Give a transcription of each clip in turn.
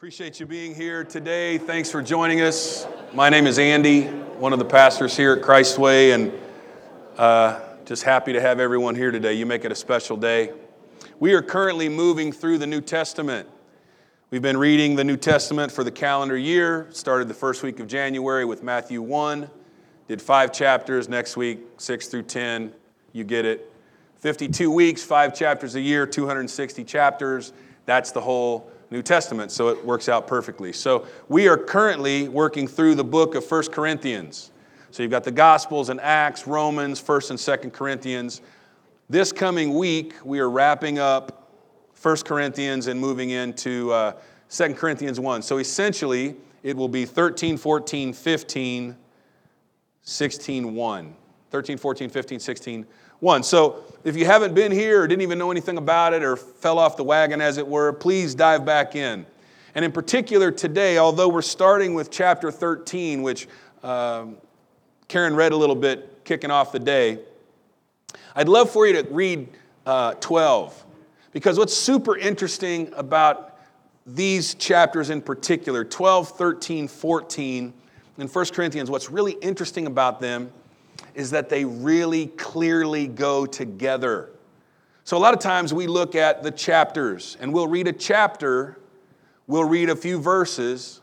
Appreciate you being here today. Thanks for joining us. My name is Andy, one of the pastors here at Christway, and uh, just happy to have everyone here today. You make it a special day. We are currently moving through the New Testament. We've been reading the New Testament for the calendar year. Started the first week of January with Matthew 1, did five chapters. Next week, 6 through 10. You get it. 52 weeks, five chapters a year, 260 chapters. That's the whole New Testament, so it works out perfectly. So we are currently working through the book of First Corinthians. So you've got the Gospels and Acts, Romans, 1st and 2nd Corinthians. This coming week, we are wrapping up First Corinthians and moving into uh, 2 Corinthians 1. So essentially, it will be 13, 14, 15, 16, 1. 13, 14, 15, 16, 1. So if you haven't been here or didn't even know anything about it or fell off the wagon, as it were, please dive back in. And in particular, today, although we're starting with chapter 13, which um, Karen read a little bit kicking off the day, I'd love for you to read uh, 12. Because what's super interesting about these chapters in particular, 12, 13, 14, and 1 Corinthians, what's really interesting about them is that they really clearly go together. So, a lot of times we look at the chapters and we'll read a chapter, we'll read a few verses.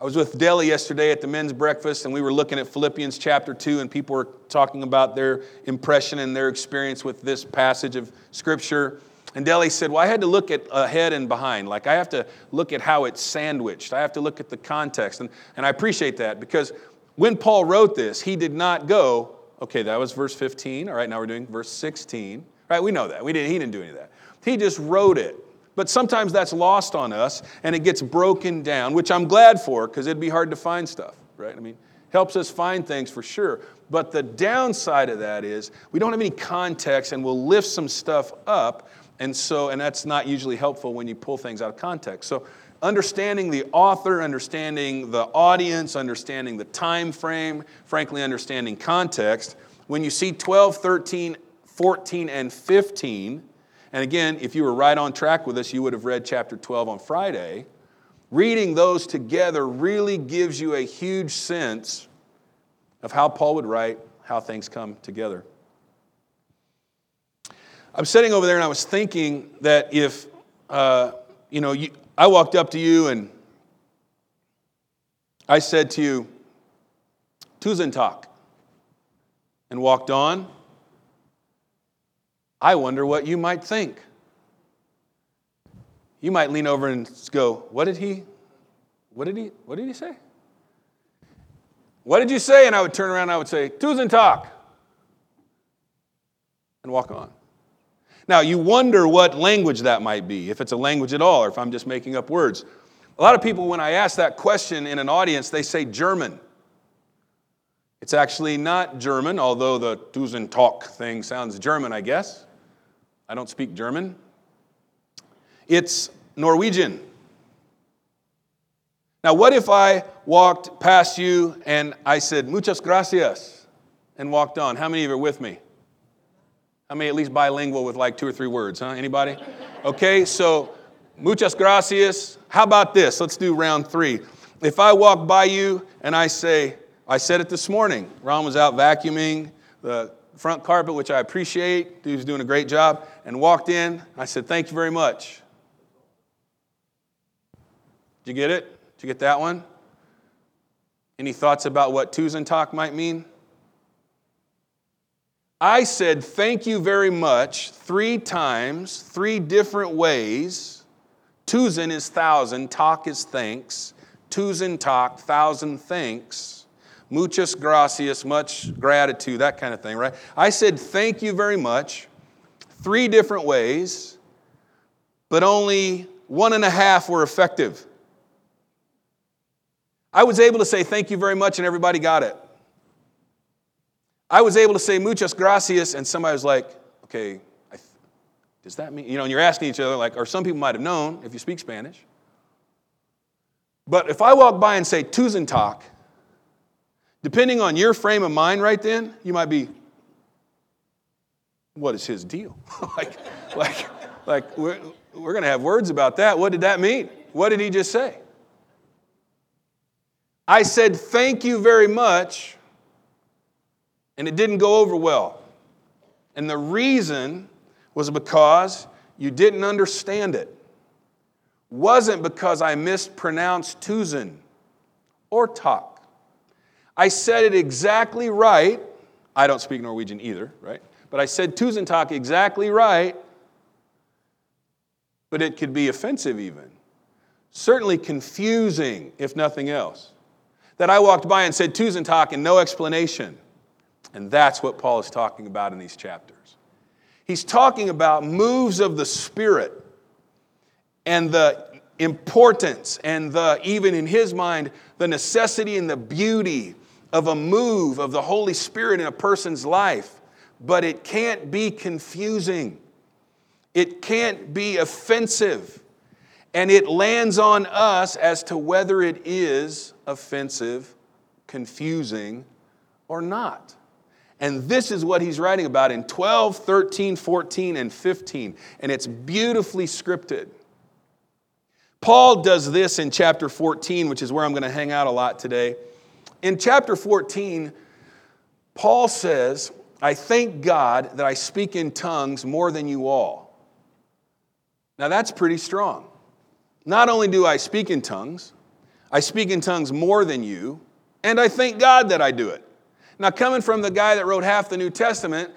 I was with Deli yesterday at the men's breakfast and we were looking at Philippians chapter 2, and people were talking about their impression and their experience with this passage of Scripture. And Deli said, Well, I had to look at ahead and behind. Like, I have to look at how it's sandwiched. I have to look at the context. And, and I appreciate that because when Paul wrote this, he did not go, okay, that was verse 15. All right, now we're doing verse 16. Right, we know that. We didn't, he didn't do any of that. He just wrote it. But sometimes that's lost on us and it gets broken down, which I'm glad for because it'd be hard to find stuff, right? I mean, helps us find things for sure. But the downside of that is we don't have any context and we'll lift some stuff up. And so, and that's not usually helpful when you pull things out of context. So understanding the author, understanding the audience, understanding the time frame, frankly, understanding context. When you see 12, 13, 14, and 15, and again, if you were right on track with us, you would have read chapter 12 on Friday. Reading those together really gives you a huge sense of how Paul would write, how things come together. I'm sitting over there and I was thinking that if, uh, you know, you, I walked up to you and I said to you, Tusen takk, and walked on, I wonder what you might think. You might lean over and go, What did he, what did he, what did he say? What did you say? And I would turn around and I would say, Tusen takk, and walk on. Now, you wonder what language that might be, if it's a language at all, or if I'm just making up words. A lot of people, when I ask that question in an audience, they say German. It's actually not German, although the Tusen takk thing sounds German, I guess. I don't speak German. It's Norwegian. Now, what if I walked past you and I said, Muchas gracias, and walked on? How many of you are with me? I mean, at least bilingual with like two or three words, huh? Anybody? Okay, so muchas gracias. How about this? Let's do round three. If I walk by you and I say, I said it this morning, Ron was out vacuuming the front carpet, which I appreciate. He was doing a great job, and walked in. I said, Thank you very much. Did you get it? Did you get that one? Any thoughts about what Tusen takk might mean? I said thank you very much three times, three different ways. Tusen is thousand, talk is thanks. Tusen takk, thousand thanks. Muchas gracias, much gratitude, that kind of thing, right? I said thank you very much three different ways, but only one and a half were effective. I was able to say thank you very much and everybody got it. I was able to say muchas gracias, and somebody was like, okay, does that mean, you know, and you're asking each other, like, or some people might have known if you speak Spanish. But if I walk by and say Tusen takk, depending on your frame of mind right then, you might be, what is his deal? like, like, like we're, we're going to have words about that. What did that mean? What did he just say? I said, Thank you very much, and it didn't go over well. And the reason was because you didn't understand it. Wasn't because I mispronounced Tusen or talk. I said it exactly right. I don't speak Norwegian either, right? But I said Tusen takk exactly right, but it could be offensive even. Certainly confusing, if nothing else that I walked by and said Tusen takk and no explanation. And that's what Paul is talking about in these chapters. He's talking about moves of the Spirit and the importance and the, even in his mind, the necessity and the beauty of a move of the Holy Spirit in a person's life. But it can't be confusing. It can't be offensive and it lands on us as to whether it is offensive, confusing, or not. And this is what he's writing about in 12, 13, 14, and 15. And it's beautifully scripted. Paul does this in chapter 14, which is where I'm going to hang out a lot today. In chapter 14, Paul says, I thank God that I speak in tongues more than you all. Now that's pretty strong. Not only do I speak in tongues, I speak in tongues more than you, and I thank God that I do it. Now, coming from the guy that wrote half the New Testament,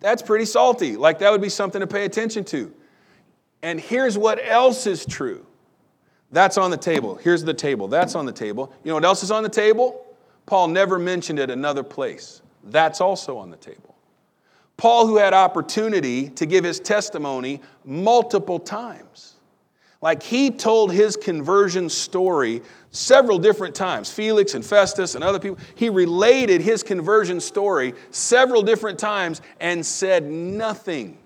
that's pretty salty. Like, that would be something to pay attention to. And here's what else is true that's on the table. Here's the table. That's on the table. You know what else is on the table? Paul never mentioned it another place. That's also on the table. Paul, who had opportunity to give his testimony multiple times. Like he told his conversion story several different times. Felix and Festus and other people, he related his conversion story several different times and said nothing.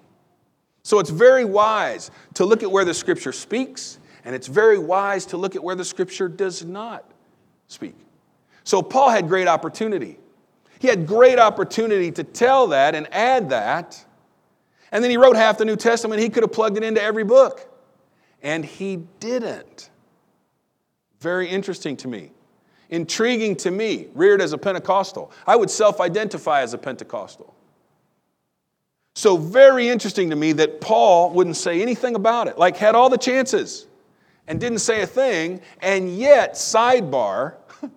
So it's very wise to look at where the scripture speaks, and it's very wise to look at where the scripture does not speak. So Paul had great opportunity. He had great opportunity to tell that and add that. And then he wrote half the New Testament. He could have plugged it into every book and he didn't. Very interesting to me. Intriguing to me, reared as a Pentecostal. I would self identify as a Pentecostal. So, very interesting to me that Paul wouldn't say anything about it, like, had all the chances and didn't say a thing, and yet, sidebar,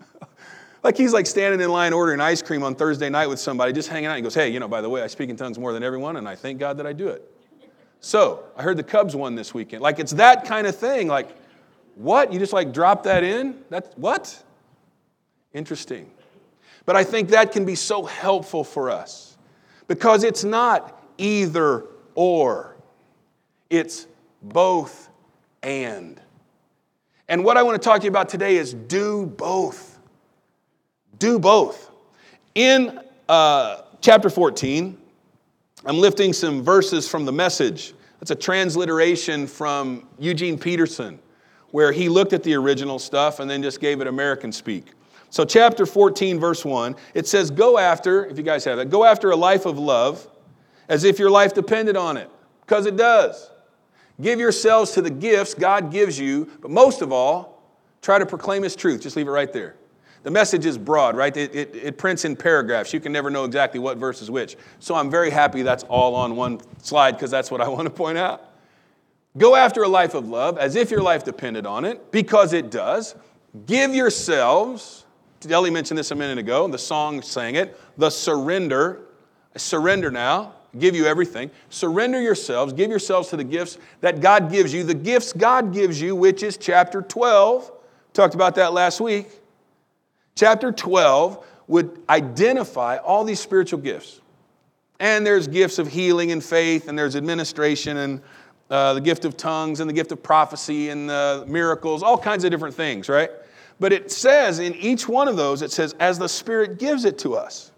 like he's like standing in line ordering ice cream on Thursday night with somebody, just hanging out. He goes, Hey, you know, by the way, I speak in tongues more than everyone, and I thank God that I do it. So, I heard the Cubs won this weekend. Like, it's that kind of thing. Like, what? You just like drop that in? That, what? Interesting. But I think that can be so helpful for us because it's not either or, it's both and. And what I want to talk to you about today is do both. Do both. In uh, chapter 14, I'm lifting some verses from the message. That's a transliteration from Eugene Peterson, where he looked at the original stuff and then just gave it American speak. So, chapter 14, verse 1, it says, Go after, if you guys have that, go after a life of love as if your life depended on it, because it does. Give yourselves to the gifts God gives you, but most of all, try to proclaim His truth. Just leave it right there. The message is broad, right? It, it, it, prints in paragraphs. You can never know exactly what verse is which. So I'm very happy that's all on one slide because that's what I want to point out. Go after a life of love as if your life depended on it, because it does. Give yourselves, Ellie mentioned this a minute ago, the song sang it, the surrender. surrender now, give you everything. Surrender yourselves, give yourselves to the gifts that God gives you, the gifts God gives you, which is chapter 12. Talked about that last week. Chapter 12 would identify all these spiritual gifts. And there's gifts of healing and faith, and there's administration, and uh, the gift of tongues, and the gift of prophecy, and the miracles, all kinds of different things, right? But it says in each one of those, it says, as the Spirit gives it to us,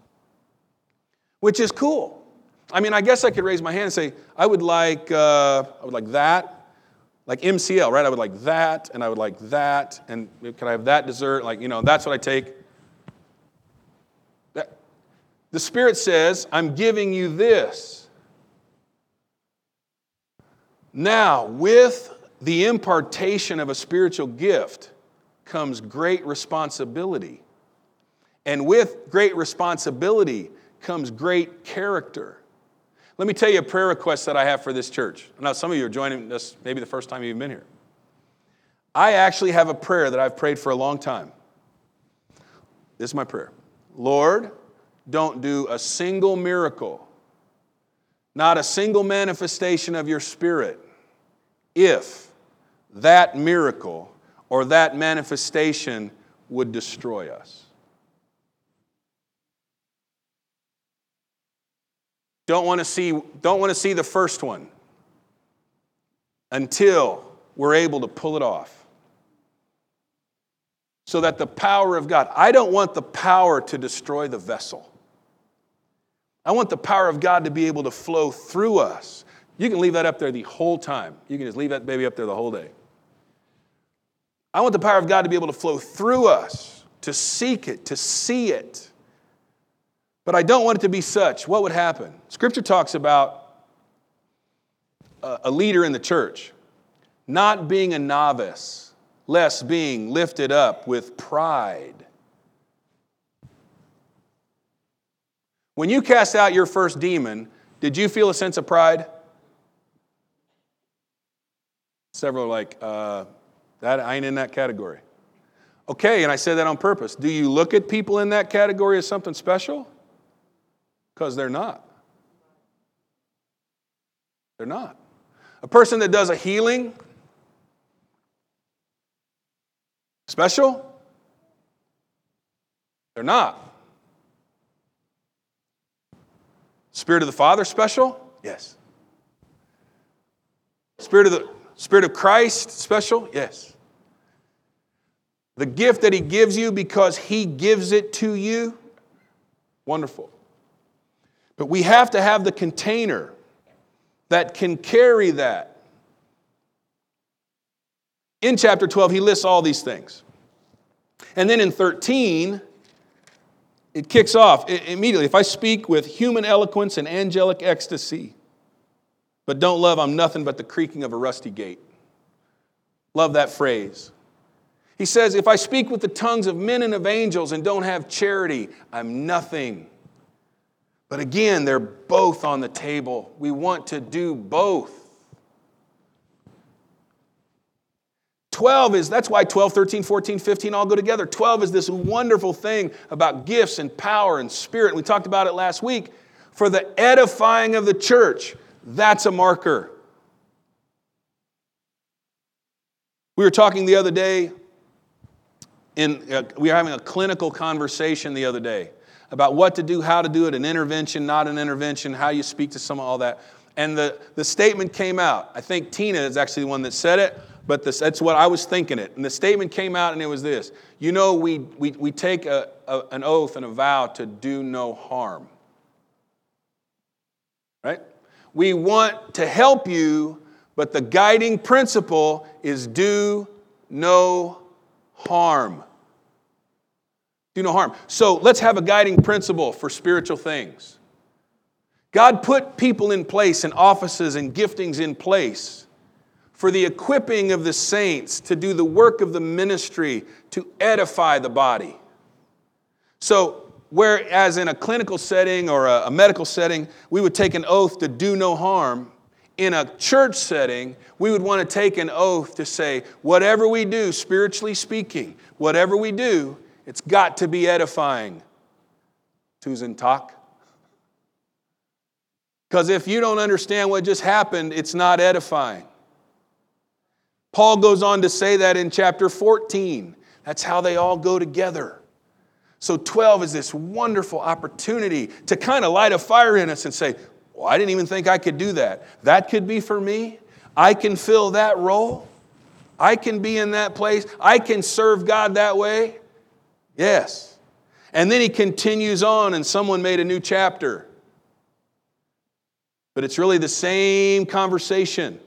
which is cool. I mean, I guess I could raise my hand and say, I would like, uh, I would like that, like MCL, right? I would like that, and I would like that, and could I have that dessert? Like, you know, that's what I take. The Spirit says, I'm giving you this. Now, with the impartation of a spiritual gift comes great responsibility. And with great responsibility comes great character. Let me tell you a prayer request that I have for this church. Now, some of you are joining us maybe the first time you've been here. I actually have a prayer that I've prayed for a long time. This is my prayer Lord, don't do a single miracle, not a single manifestation of your spirit, if that miracle or that manifestation would destroy us. Don't want to see, don't want to see the first one until we're able to pull it off. So that the power of God, I don't want the power to destroy the vessel. I want the power of God to be able to flow through us. You can leave that up there the whole time. You can just leave that baby up there the whole day. I want the power of God to be able to flow through us, to seek it, to see it. But I don't want it to be such. What would happen? Scripture talks about a leader in the church not being a novice, lest being lifted up with pride. When you cast out your first demon, did you feel a sense of pride? Several are like, uh, that I ain't in that category. Okay, and I said that on purpose. Do you look at people in that category as something special? Because they're not. They're not. A person that does a healing, special? They're not. Spirit of the Father, special? Yes. Spirit of the Spirit of Christ, special? Yes. The gift that He gives you because He gives it to you, wonderful. But we have to have the container that can carry that. In chapter 12, he lists all these things. And then in 13, it kicks off immediately. If I speak with human eloquence and angelic ecstasy, but don't love, I'm nothing but the creaking of a rusty gate. Love that phrase. He says, If I speak with the tongues of men and of angels and don't have charity, I'm nothing. But again, they're both on the table. We want to do both. 12 is, that's why 12, 13, 14, 15 all go together. 12 is this wonderful thing about gifts and power and spirit. We talked about it last week. For the edifying of the church, that's a marker. We were talking the other day, in, uh, we were having a clinical conversation the other day about what to do, how to do it, an intervention, not an intervention, how you speak to someone, all that. And the, the statement came out. I think Tina is actually the one that said it, but this, that's what I was thinking it. And the statement came out, and it was this You know, we, we, we take a, a, an oath and a vow to do no harm. Right? We want to help you, but the guiding principle is do no harm do no harm. So let's have a guiding principle for spiritual things. God put people in place and offices and giftings in place for the equipping of the saints to do the work of the ministry to edify the body. So, whereas in a clinical setting or a, medical setting, we would take an oath to do no harm, in a church setting, we would want to take an oath to say, whatever we do, spiritually speaking, whatever we do, it's got to be edifying. Tusen takk? Because if you don't understand what just happened, it's not edifying. Paul goes on to say that in chapter 14. That's how they all go together. So 12 is this wonderful opportunity to kind of light a fire in us and say, Well, I didn't even think I could do that. That could be for me. I can fill that role. I can be in that place. I can serve God that way. Yes. And then he continues on, and someone made a new chapter. But it's really the same conversation.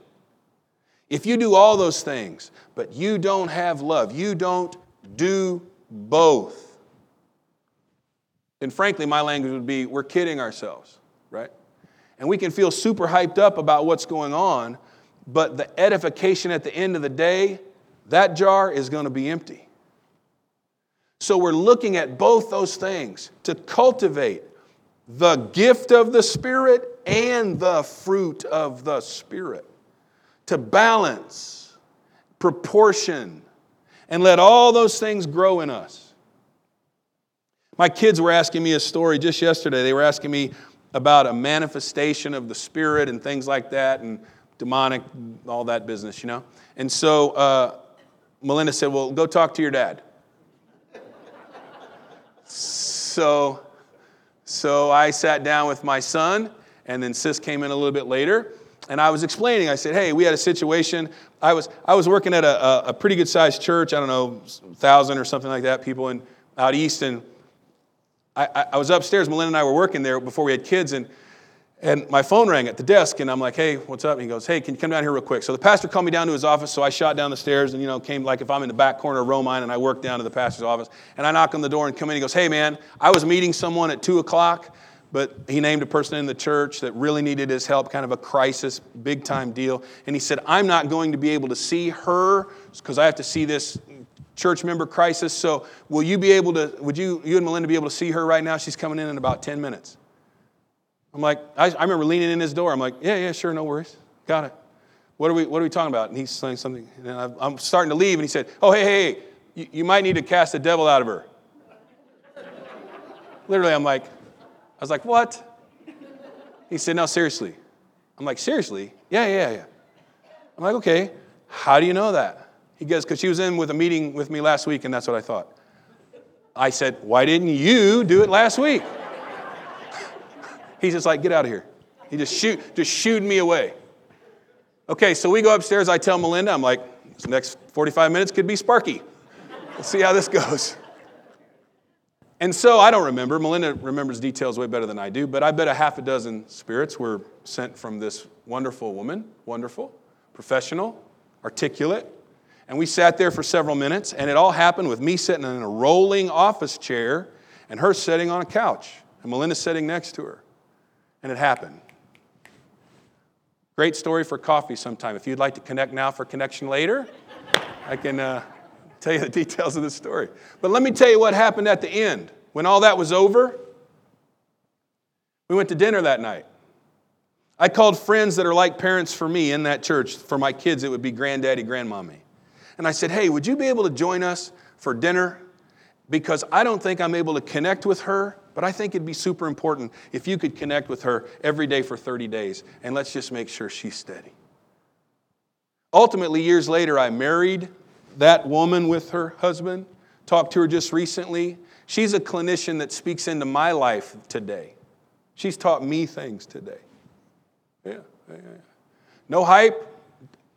If you do all those things, but you don't have love, you don't do both, then frankly, my language would be we're kidding ourselves, right? And we can feel super hyped up about what's going on, but the edification at the end of the day, that jar is going to be empty. So we're looking at both those things to cultivate the gift of the Spirit and the fruit of the Spirit, to balance, proportion, and let all those things grow in us. My kids were asking me a story just yesterday. They were asking me about a manifestation of the Spirit and things like that, and demonic, all that business, you know? And so uh, Melinda said, Well, go talk to your dad. so, so I sat down with my son, and then Sis came in a little bit later. And I was explaining, I said, hey, we had a situation. I was, I was working at a, a pretty good sized church, I don't know, 1,000 or something like that, people in, out east. And I, I was upstairs. Melinda and I were working there before we had kids, and, and my phone rang at the desk, and I'm like, hey, what's up? And he goes, hey, can you come down here real quick? So the pastor called me down to his office, so I shot down the stairs and, you know, came like if I'm in the back corner of Romine and I work down to the pastor's office, and I knock on the door and come in. He goes, hey, man, I was meeting someone at 2 o'clock, but he named a person in the church that really needed his help, kind of a crisis, big time deal. And he said, I'm not going to be able to see her because I have to see this church member crisis. So will you be able to, would you, you and Melinda be able to see her right now? She's coming in in about 10 minutes. I'm like, I, I remember leaning in his door. I'm like, yeah, yeah, sure, no worries. Got it. What are we, what are we talking about? And he's saying something. And I'm starting to leave, and he said, oh, hey, hey, hey you, you might need to cast the devil out of her. Literally, I'm like, I was like, what? He said, no, seriously. I'm like, seriously? Yeah, yeah, yeah. I'm like, okay, how do you know that? He goes, because she was in with a meeting with me last week, and that's what I thought. I said, why didn't you do it last week? He's just like, get out of here. He just shoot, just shooed me away. Okay, so we go upstairs. I tell Melinda, I'm like, this next 45 minutes could be sparky. We'll see how this goes. And so I don't remember. Melinda remembers details way better than I do, but I bet a half a dozen spirits were sent from this wonderful woman, wonderful, professional, articulate, and we sat there for several minutes, and it all happened with me sitting in a rolling office chair and her sitting on a couch, and Melinda sitting next to her. And it happened. Great story for coffee sometime. If you'd like to connect now for connection later, I can uh, tell you the details of the story. But let me tell you what happened at the end. When all that was over, we went to dinner that night. I called friends that are like parents for me in that church. For my kids, it would be granddaddy, grandmommy. And I said, Hey, would you be able to join us for dinner? Because I don't think I'm able to connect with her, but I think it'd be super important if you could connect with her every day for 30 days. And let's just make sure she's steady. Ultimately, years later, I married that woman with her husband, talked to her just recently. She's a clinician that speaks into my life today. She's taught me things today. Yeah, yeah, yeah. No hype,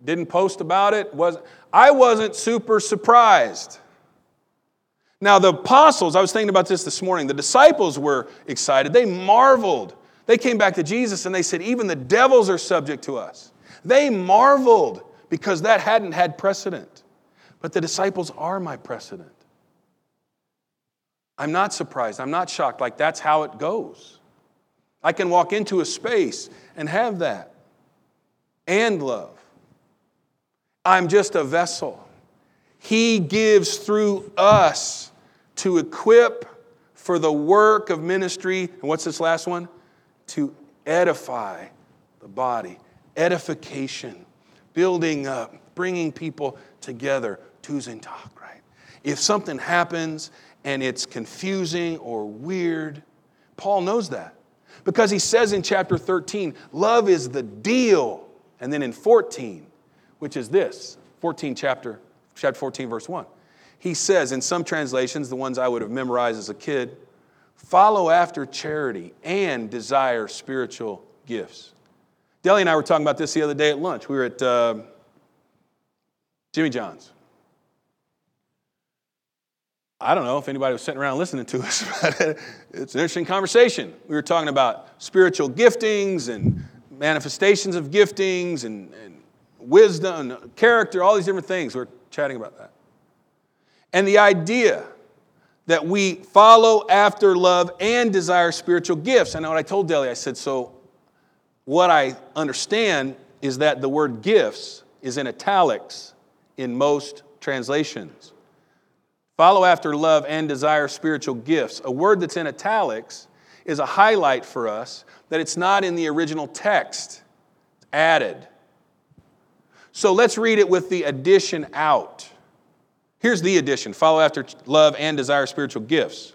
didn't post about it. Was, I wasn't super surprised. Now, the apostles, I was thinking about this this morning, the disciples were excited. They marveled. They came back to Jesus and they said, Even the devils are subject to us. They marveled because that hadn't had precedent. But the disciples are my precedent. I'm not surprised. I'm not shocked. Like, that's how it goes. I can walk into a space and have that and love. I'm just a vessel. He gives through us to equip for the work of ministry. And what's this last one? To edify the body. Edification, building up, bringing people together. And talk, right? If something happens and it's confusing or weird, Paul knows that. Because he says in chapter 13, love is the deal. And then in 14, which is this 14 chapter, chapter 14, verse 1. He says, in some translations, the ones I would have memorized as a kid, follow after charity and desire spiritual gifts. Deli and I were talking about this the other day at lunch. We were at uh, Jimmy John's. I don't know if anybody was sitting around listening to us, but it's an interesting conversation. We were talking about spiritual giftings and manifestations of giftings and, and wisdom, character, all these different things. We're chatting about that. And the idea that we follow after love and desire spiritual gifts. Know what I told Deli. I said, so what I understand is that the word gifts is in italics in most translations. Follow after love and desire spiritual gifts. A word that's in italics is a highlight for us that it's not in the original text, it's added. So let's read it with the addition out. Here's the addition follow after love and desire spiritual gifts.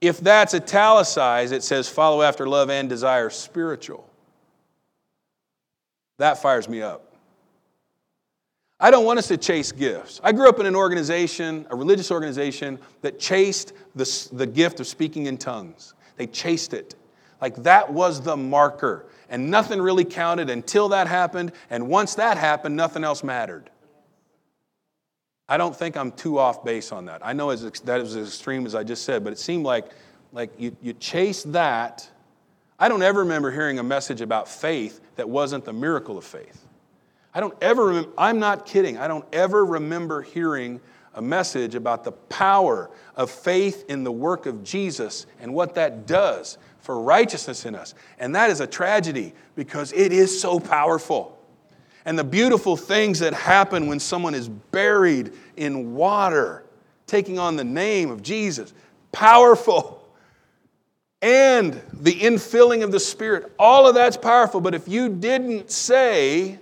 If that's italicized, it says follow after love and desire spiritual. That fires me up. I don't want us to chase gifts. I grew up in an organization, a religious organization, that chased the, the gift of speaking in tongues. They chased it. Like that was the marker. And nothing really counted until that happened. And once that happened, nothing else mattered. I don't think I'm too off base on that. I know as, that is as extreme as I just said, but it seemed like, like you, you chase that. I don't ever remember hearing a message about faith that wasn't the miracle of faith. I don't ever, remember, I'm not kidding, I don't ever remember hearing a message about the power of faith in the work of Jesus and what that does for righteousness in us. And that is a tragedy because it is so powerful. And the beautiful things that happen when someone is buried in water, taking on the name of Jesus, powerful. And the infilling of the Spirit, all of that's powerful. But if you didn't say,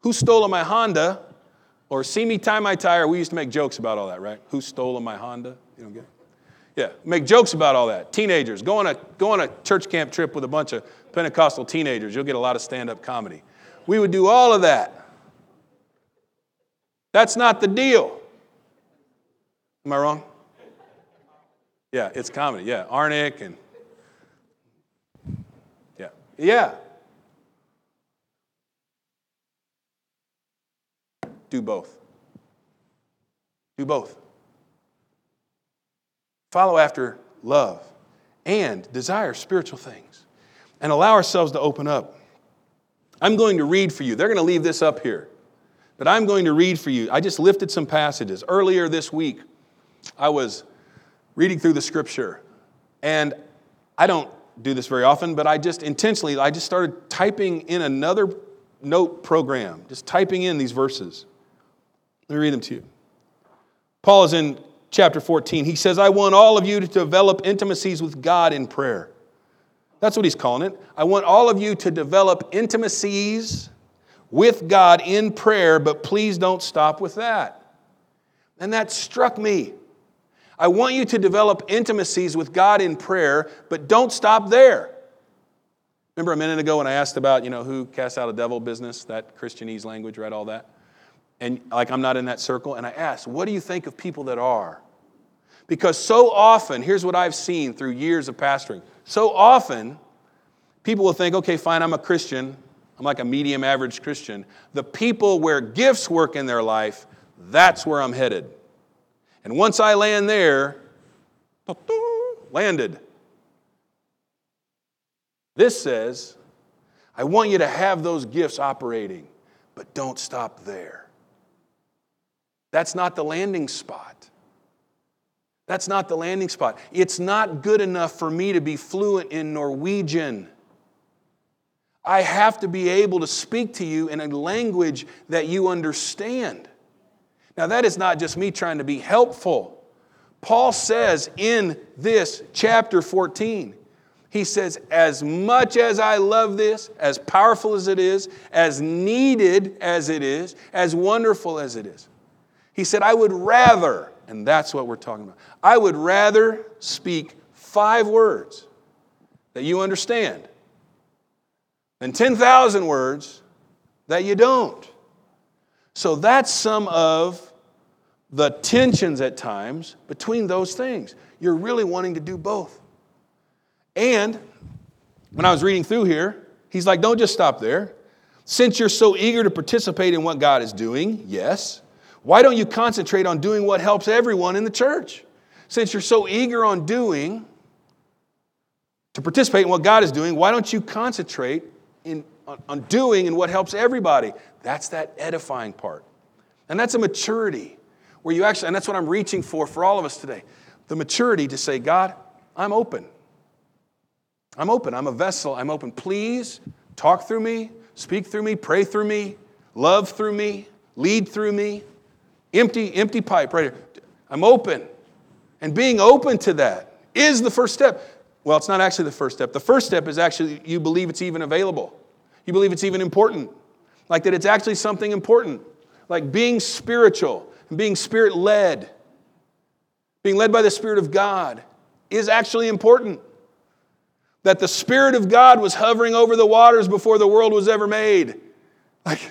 Who stole my Honda? Or see me tie my tire. We used to make jokes about all that, right? Who stole my Honda? You don't get it? Yeah, make jokes about all that. Teenagers, go on a, go on a church camp trip with a bunch of Pentecostal teenagers. You'll get a lot of stand up comedy. We would do all of that. That's not the deal. Am I wrong? Yeah, it's comedy. Yeah, Arnick and yeah, yeah. Do both. Do both. Follow after love and desire spiritual things and allow ourselves to open up. I'm going to read for you. They're going to leave this up here, but I'm going to read for you. I just lifted some passages. Earlier this week, I was reading through the scripture, and I don't do this very often, but I just intentionally, I just started typing in another note program, just typing in these verses. Let me read them to you. Paul is in chapter 14. He says, I want all of you to develop intimacies with God in prayer. That's what he's calling it. I want all of you to develop intimacies with God in prayer, but please don't stop with that. And that struck me. I want you to develop intimacies with God in prayer, but don't stop there. Remember a minute ago when I asked about, you know, who cast out a devil business, that Christianese language, right? All that and like I'm not in that circle, and I ask, what do you think of people that are? Because so often, here's what I've seen through years of pastoring. So often, people will think, okay, fine, I'm a Christian. I'm like a medium average Christian. The people where gifts work in their life, that's where I'm headed. And once I land there, landed. This says, I want you to have those gifts operating, but don't stop there. That's not the landing spot. That's not the landing spot. It's not good enough for me to be fluent in Norwegian. I have to be able to speak to you in a language that you understand. Now, that is not just me trying to be helpful. Paul says in this chapter 14, he says, As much as I love this, as powerful as it is, as needed as it is, as wonderful as it is, he said, I would rather, and that's what we're talking about, I would rather speak five words that you understand than 10,000 words that you don't. So that's some of the tensions at times between those things. You're really wanting to do both. And when I was reading through here, he's like, don't just stop there. Since you're so eager to participate in what God is doing, yes, why don't you concentrate on doing what helps everyone in the church? Since you're so eager on doing, to participate in what God is doing, why don't you concentrate in, on, on doing and what helps everybody? That's that edifying part. And that's a maturity where you actually, and that's what I'm reaching for for all of us today the maturity to say, God, I'm open. I'm open. I'm a vessel. I'm open. Please talk through me, speak through me, pray through me, love through me, lead through me. Empty, empty pipe right here. I'm open. And being open to that is the first step. Well, it's not actually the first step. The first step is actually you believe it's even available. You believe it's even important. Like that it's actually something important. Like being spiritual and being spirit led, being led by the Spirit of God is actually important. That the Spirit of God was hovering over the waters before the world was ever made. Like,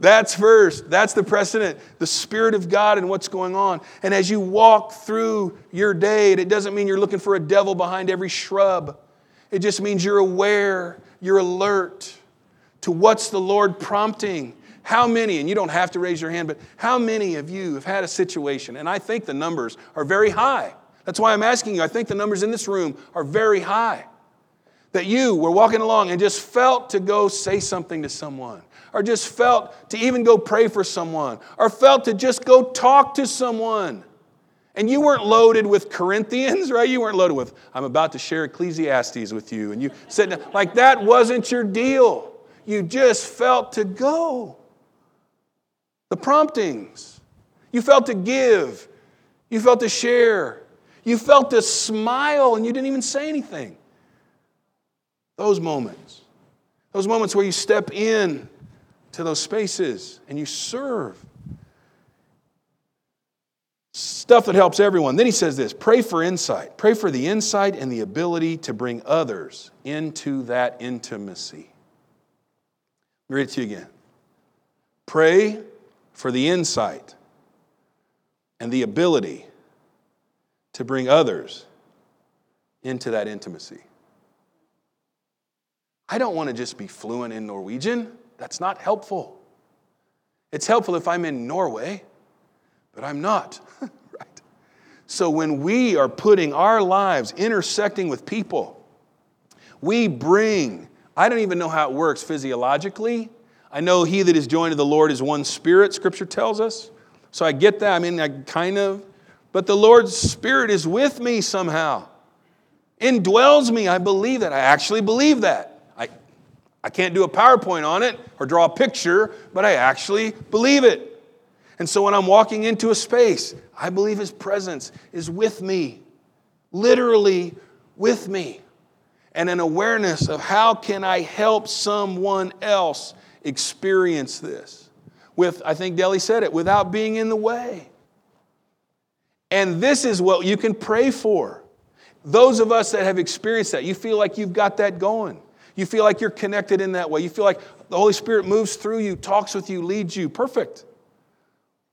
that's first. That's the precedent. The Spirit of God and what's going on. And as you walk through your day, and it doesn't mean you're looking for a devil behind every shrub. It just means you're aware, you're alert to what's the Lord prompting. How many, and you don't have to raise your hand, but how many of you have had a situation, and I think the numbers are very high. That's why I'm asking you. I think the numbers in this room are very high. That you were walking along and just felt to go say something to someone or just felt to even go pray for someone, or felt to just go talk to someone. And you weren't loaded with Corinthians, right? You weren't loaded with, I'm about to share Ecclesiastes with you. And you said, like that wasn't your deal. You just felt to go. The promptings. You felt to give. You felt to share. You felt to smile and you didn't even say anything. Those moments. Those moments where you step in to those spaces and you serve. Stuff that helps everyone. Then he says this pray for insight. Pray for the insight and the ability to bring others into that intimacy. Let me read it to you again. Pray for the insight and the ability to bring others into that intimacy. I don't want to just be fluent in Norwegian. That's not helpful. It's helpful if I'm in Norway, but I'm not. right? So when we are putting our lives intersecting with people, we bring, I don't even know how it works physiologically. I know he that is joined to the Lord is one spirit, scripture tells us. So I get that. I mean, I kind of, but the Lord's spirit is with me somehow, indwells me. I believe that. I actually believe that. I can't do a PowerPoint on it or draw a picture, but I actually believe it. And so when I'm walking into a space, I believe His presence is with me, literally with me. And an awareness of how can I help someone else experience this? With, I think Deli said it, without being in the way. And this is what you can pray for. Those of us that have experienced that, you feel like you've got that going. You feel like you're connected in that way. You feel like the Holy Spirit moves through you, talks with you, leads you. Perfect.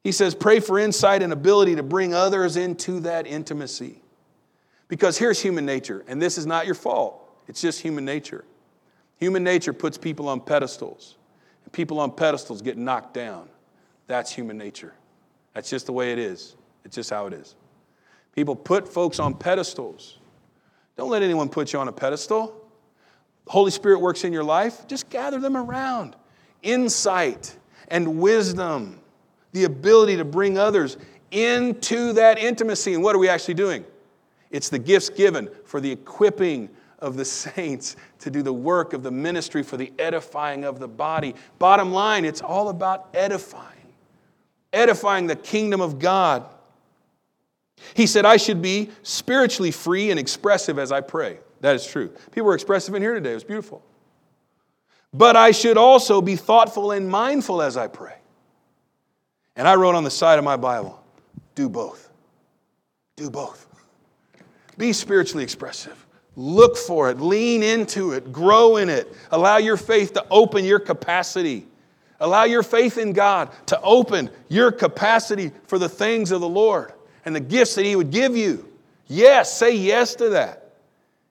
He says, pray for insight and ability to bring others into that intimacy. Because here's human nature, and this is not your fault, it's just human nature. Human nature puts people on pedestals, and people on pedestals get knocked down. That's human nature. That's just the way it is. It's just how it is. People put folks on pedestals. Don't let anyone put you on a pedestal. Holy Spirit works in your life, just gather them around. Insight and wisdom, the ability to bring others into that intimacy. And what are we actually doing? It's the gifts given for the equipping of the saints to do the work of the ministry for the edifying of the body. Bottom line, it's all about edifying, edifying the kingdom of God. He said, I should be spiritually free and expressive as I pray. That is true. People were expressive in here today. It was beautiful. But I should also be thoughtful and mindful as I pray. And I wrote on the side of my Bible do both. Do both. Be spiritually expressive. Look for it, lean into it, grow in it. Allow your faith to open your capacity. Allow your faith in God to open your capacity for the things of the Lord and the gifts that He would give you. Yes, say yes to that.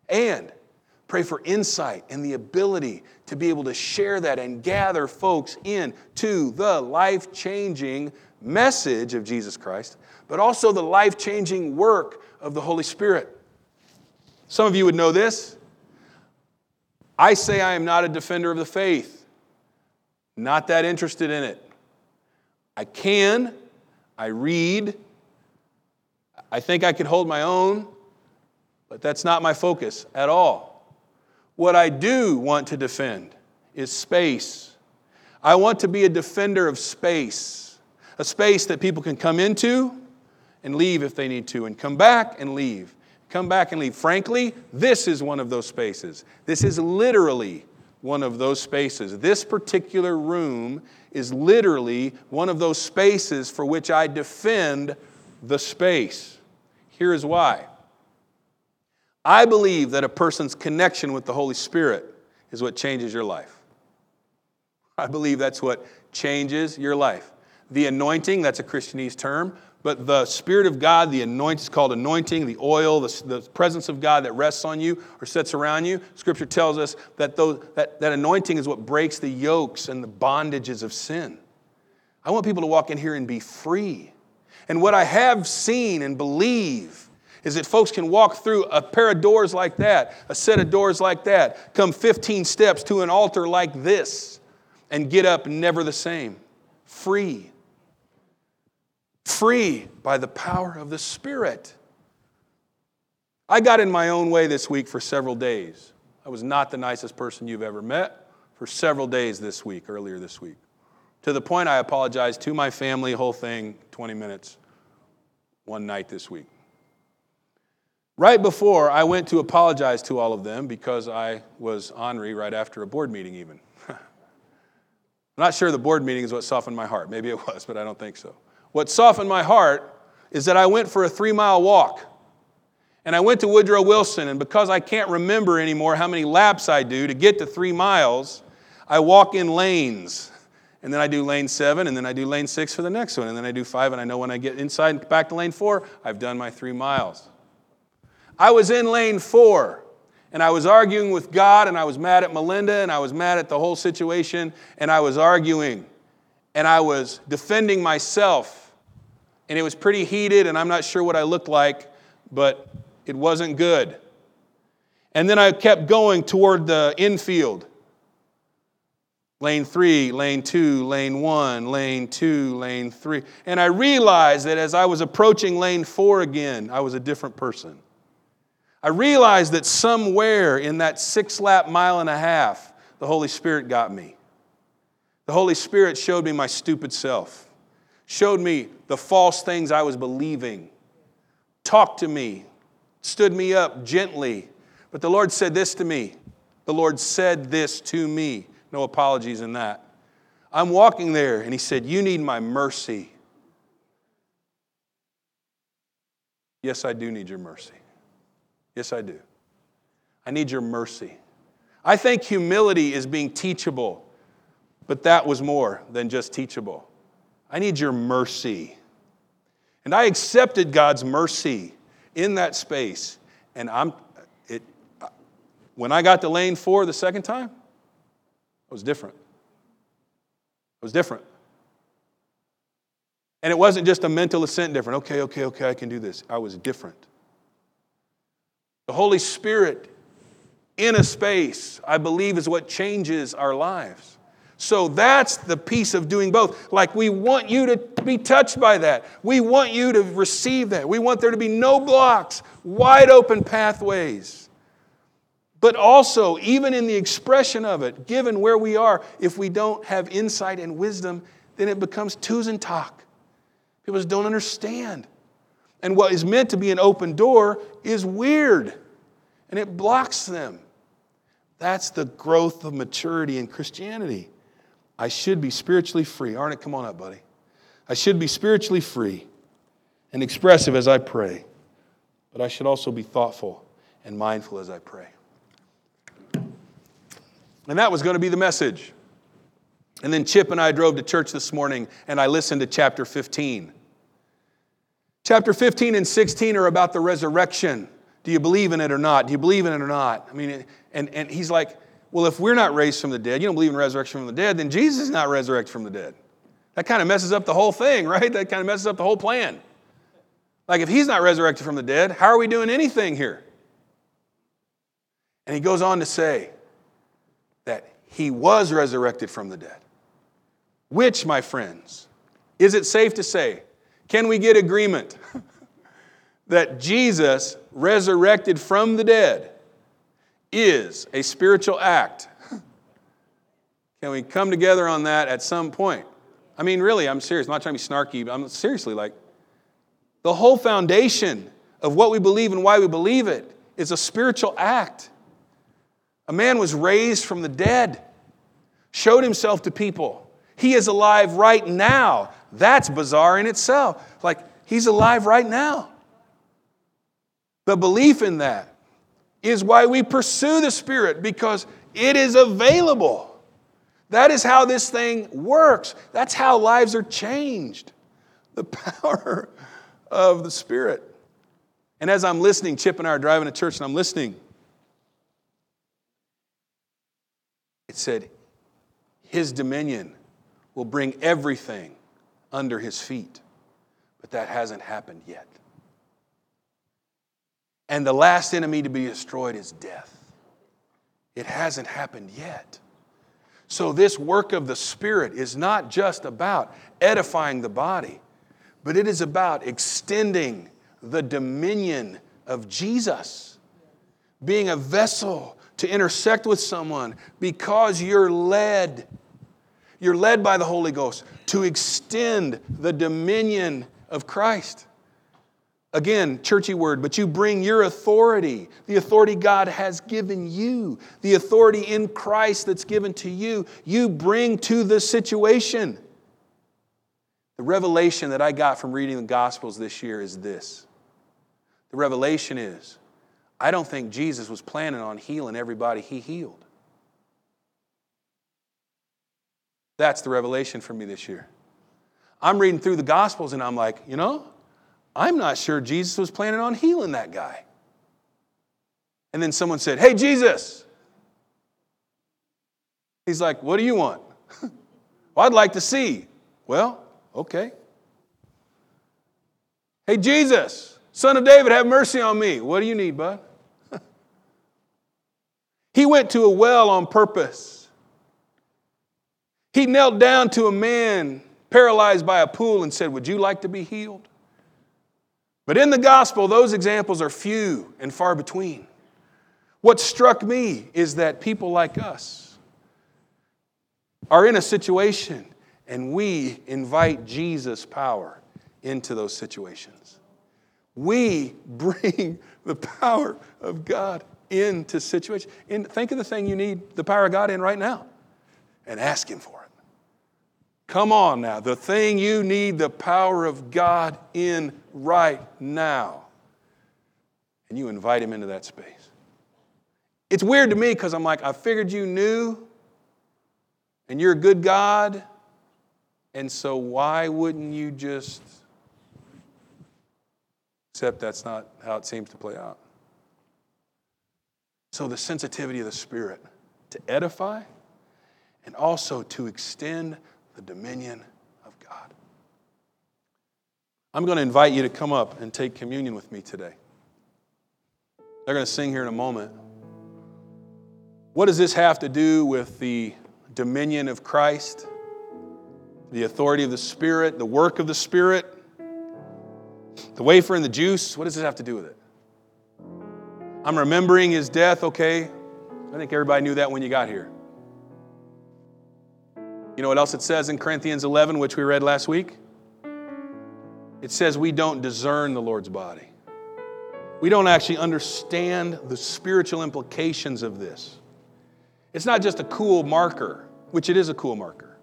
And pray for insight and the ability to be able to share that and gather folks in to the life changing message of Jesus Christ, but also the life changing work of the Holy Spirit. Some of you would know this. I say I am not a defender of the faith, not that interested in it. I can, I read, I think I could hold my own, but that's not my focus at all. What I do want to defend is space I want to be a defender of space, a space that people can come into and leave if they need to, and come back and leave. Come back and leave. Frankly, this is one of those spaces. This is literally one of those spaces. This particular room is literally one of those spaces for which I defend the space. Here is why. I believe that a person's connection with the Holy Spirit is what changes your life. I believe that's what changes your life. The anointing, that's a Christianese term, but the Spirit of God, the anointing is called anointing, the oil, the, the, presence of God that rests on you or sits around you. Scripture tells us that, those, that that anointing is what breaks the yokes and the bondages of sin. I want people to walk in here and be free. And what I have seen and believe is that folks can walk through a pair of doors like that, a set of doors like that, come 15 steps to an altar like this, and get up never the same. Free free by the power of the Spirit. I got in my own way this week for several days. I was not the nicest person you've ever met for several days this week, earlier this week. To the point I apologized to my family, whole thing, 20 minutes, one night this week. Right before I went to apologize to all of them because I was ornery right after a board meeting, even. I'm not sure the board meeting is what softened my heart. Maybe it was, but I don't think so. What softened my heart is that I went for a three mile walk. And I went to Woodrow Wilson, and because I can't remember anymore how many laps I do to get to three miles, I walk in lanes. And then I do lane seven, and then I do lane six for the next one, and then I do five, and I know when I get inside back to lane four, I've done my three miles. I was in lane four, and I was arguing with God, and I was mad at Melinda, and I was mad at the whole situation, and I was arguing, and I was defending myself and it was pretty heated, and I'm not sure what I looked like, but it wasn't good. And then I kept going toward the infield. Lane three, lane two, lane one, lane two, lane three. And I realized that as I was approaching lane four again, I was a different person. I realized that somewhere in that six lap mile and a half, the Holy Spirit got me. The Holy Spirit showed me my stupid self showed me the false things I was believing, talked to me, stood me up gently. But the Lord said this to me. The Lord said this to me. No apologies in that. I'm walking there, and He said, You need my mercy. Yes, I do need your mercy. Yes, I do. I need your mercy. I think humility is being teachable, but that was more than just teachable. I need your mercy. And I accepted God's mercy in that space. And I'm, it, when I got to lane four the second time, it was different. It was different. And it wasn't just a mental assent different. Okay, okay, okay, I can do this. I was different. The Holy Spirit in a space, I believe, is what changes our lives. So that's the piece of doing both. Like we want you to be touched by that. We want you to receive that. We want there to be no blocks, wide open pathways. But also, even in the expression of it, given where we are, if we don't have insight and wisdom, then it becomes twos and talk. People just don't understand. And what is meant to be an open door is weird, and it blocks them. That's the growth of maturity in Christianity. I should be spiritually free. Arnett, come on up, buddy. I should be spiritually free and expressive as I pray, but I should also be thoughtful and mindful as I pray. And that was going to be the message. And then Chip and I drove to church this morning and I listened to chapter 15. Chapter 15 and 16 are about the resurrection. Do you believe in it or not? Do you believe in it or not? I mean, and, and he's like, well, if we're not raised from the dead, you don't believe in resurrection from the dead, then Jesus is not resurrected from the dead. That kind of messes up the whole thing, right? That kind of messes up the whole plan. Like, if he's not resurrected from the dead, how are we doing anything here? And he goes on to say that he was resurrected from the dead. Which, my friends, is it safe to say, can we get agreement that Jesus resurrected from the dead is a spiritual act. Can we come together on that at some point? I mean, really, I'm serious. I'm not trying to be snarky, but I'm seriously like, the whole foundation of what we believe and why we believe it is a spiritual act. A man was raised from the dead, showed himself to people. He is alive right now. That's bizarre in itself. Like, he's alive right now. The belief in that is why we pursue the Spirit because it is available. That is how this thing works. That's how lives are changed. The power of the Spirit. And as I'm listening, Chip and I are driving to church and I'm listening. It said, His dominion will bring everything under His feet. But that hasn't happened yet. And the last enemy to be destroyed is death. It hasn't happened yet. So, this work of the Spirit is not just about edifying the body, but it is about extending the dominion of Jesus, being a vessel to intersect with someone because you're led. You're led by the Holy Ghost to extend the dominion of Christ. Again, churchy word, but you bring your authority, the authority God has given you, the authority in Christ that's given to you, you bring to the situation. The revelation that I got from reading the Gospels this year is this the revelation is I don't think Jesus was planning on healing everybody he healed. That's the revelation for me this year. I'm reading through the Gospels and I'm like, you know, I'm not sure Jesus was planning on healing that guy. And then someone said, Hey, Jesus. He's like, What do you want? well, I'd like to see. Well, okay. Hey, Jesus, son of David, have mercy on me. What do you need, bud? he went to a well on purpose. He knelt down to a man paralyzed by a pool and said, Would you like to be healed? But in the gospel, those examples are few and far between. What struck me is that people like us are in a situation and we invite Jesus' power into those situations. We bring the power of God into situations. think of the thing you need the power of God in right now and ask Him for it. Come on now, the thing you need the power of God in right now. And you invite him into that space. It's weird to me because I'm like, I figured you knew and you're a good God. And so why wouldn't you just? Except that's not how it seems to play out. So the sensitivity of the Spirit to edify and also to extend the dominion of God. I'm going to invite you to come up and take communion with me today. They're going to sing here in a moment. What does this have to do with the dominion of Christ, the authority of the Spirit, the work of the Spirit, the wafer and the juice? What does this have to do with it? I'm remembering his death, okay? I think everybody knew that when you got here. You know what else it says in Corinthians 11, which we read last week? It says we don't discern the Lord's body. We don't actually understand the spiritual implications of this. It's not just a cool marker, which it is a cool marker.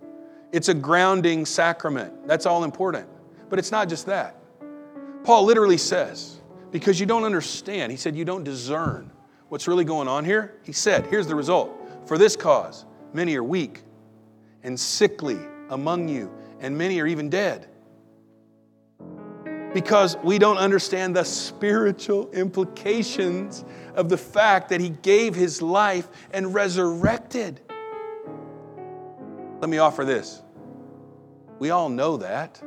It's a grounding sacrament. That's all important. But it's not just that. Paul literally says, because you don't understand, he said, you don't discern what's really going on here. He said, here's the result. For this cause, many are weak and sickly among you, and many are even dead. Because we don't understand the spiritual implications of the fact that He gave His life and resurrected. Let me offer this. We all know that,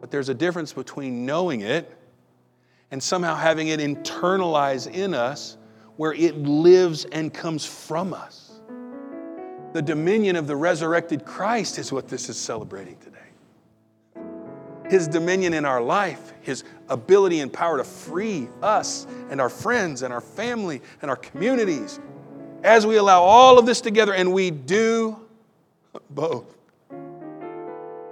but there's a difference between knowing it and somehow having it internalize in us where it lives and comes from us. The dominion of the resurrected Christ is what this is celebrating today. His dominion in our life, His ability and power to free us and our friends and our family and our communities as we allow all of this together and we do both.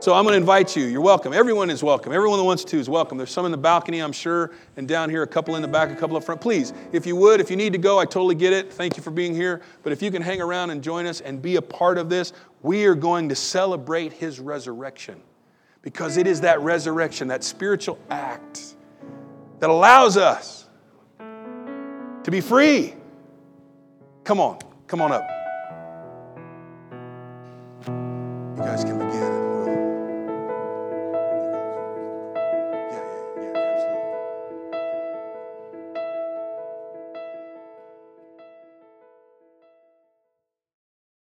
So I'm going to invite you. You're welcome. Everyone is welcome. Everyone that wants to is welcome. There's some in the balcony, I'm sure, and down here, a couple in the back, a couple up front. Please, if you would, if you need to go, I totally get it. Thank you for being here. But if you can hang around and join us and be a part of this, we are going to celebrate his resurrection because it is that resurrection, that spiritual act that allows us to be free. Come on, come on up.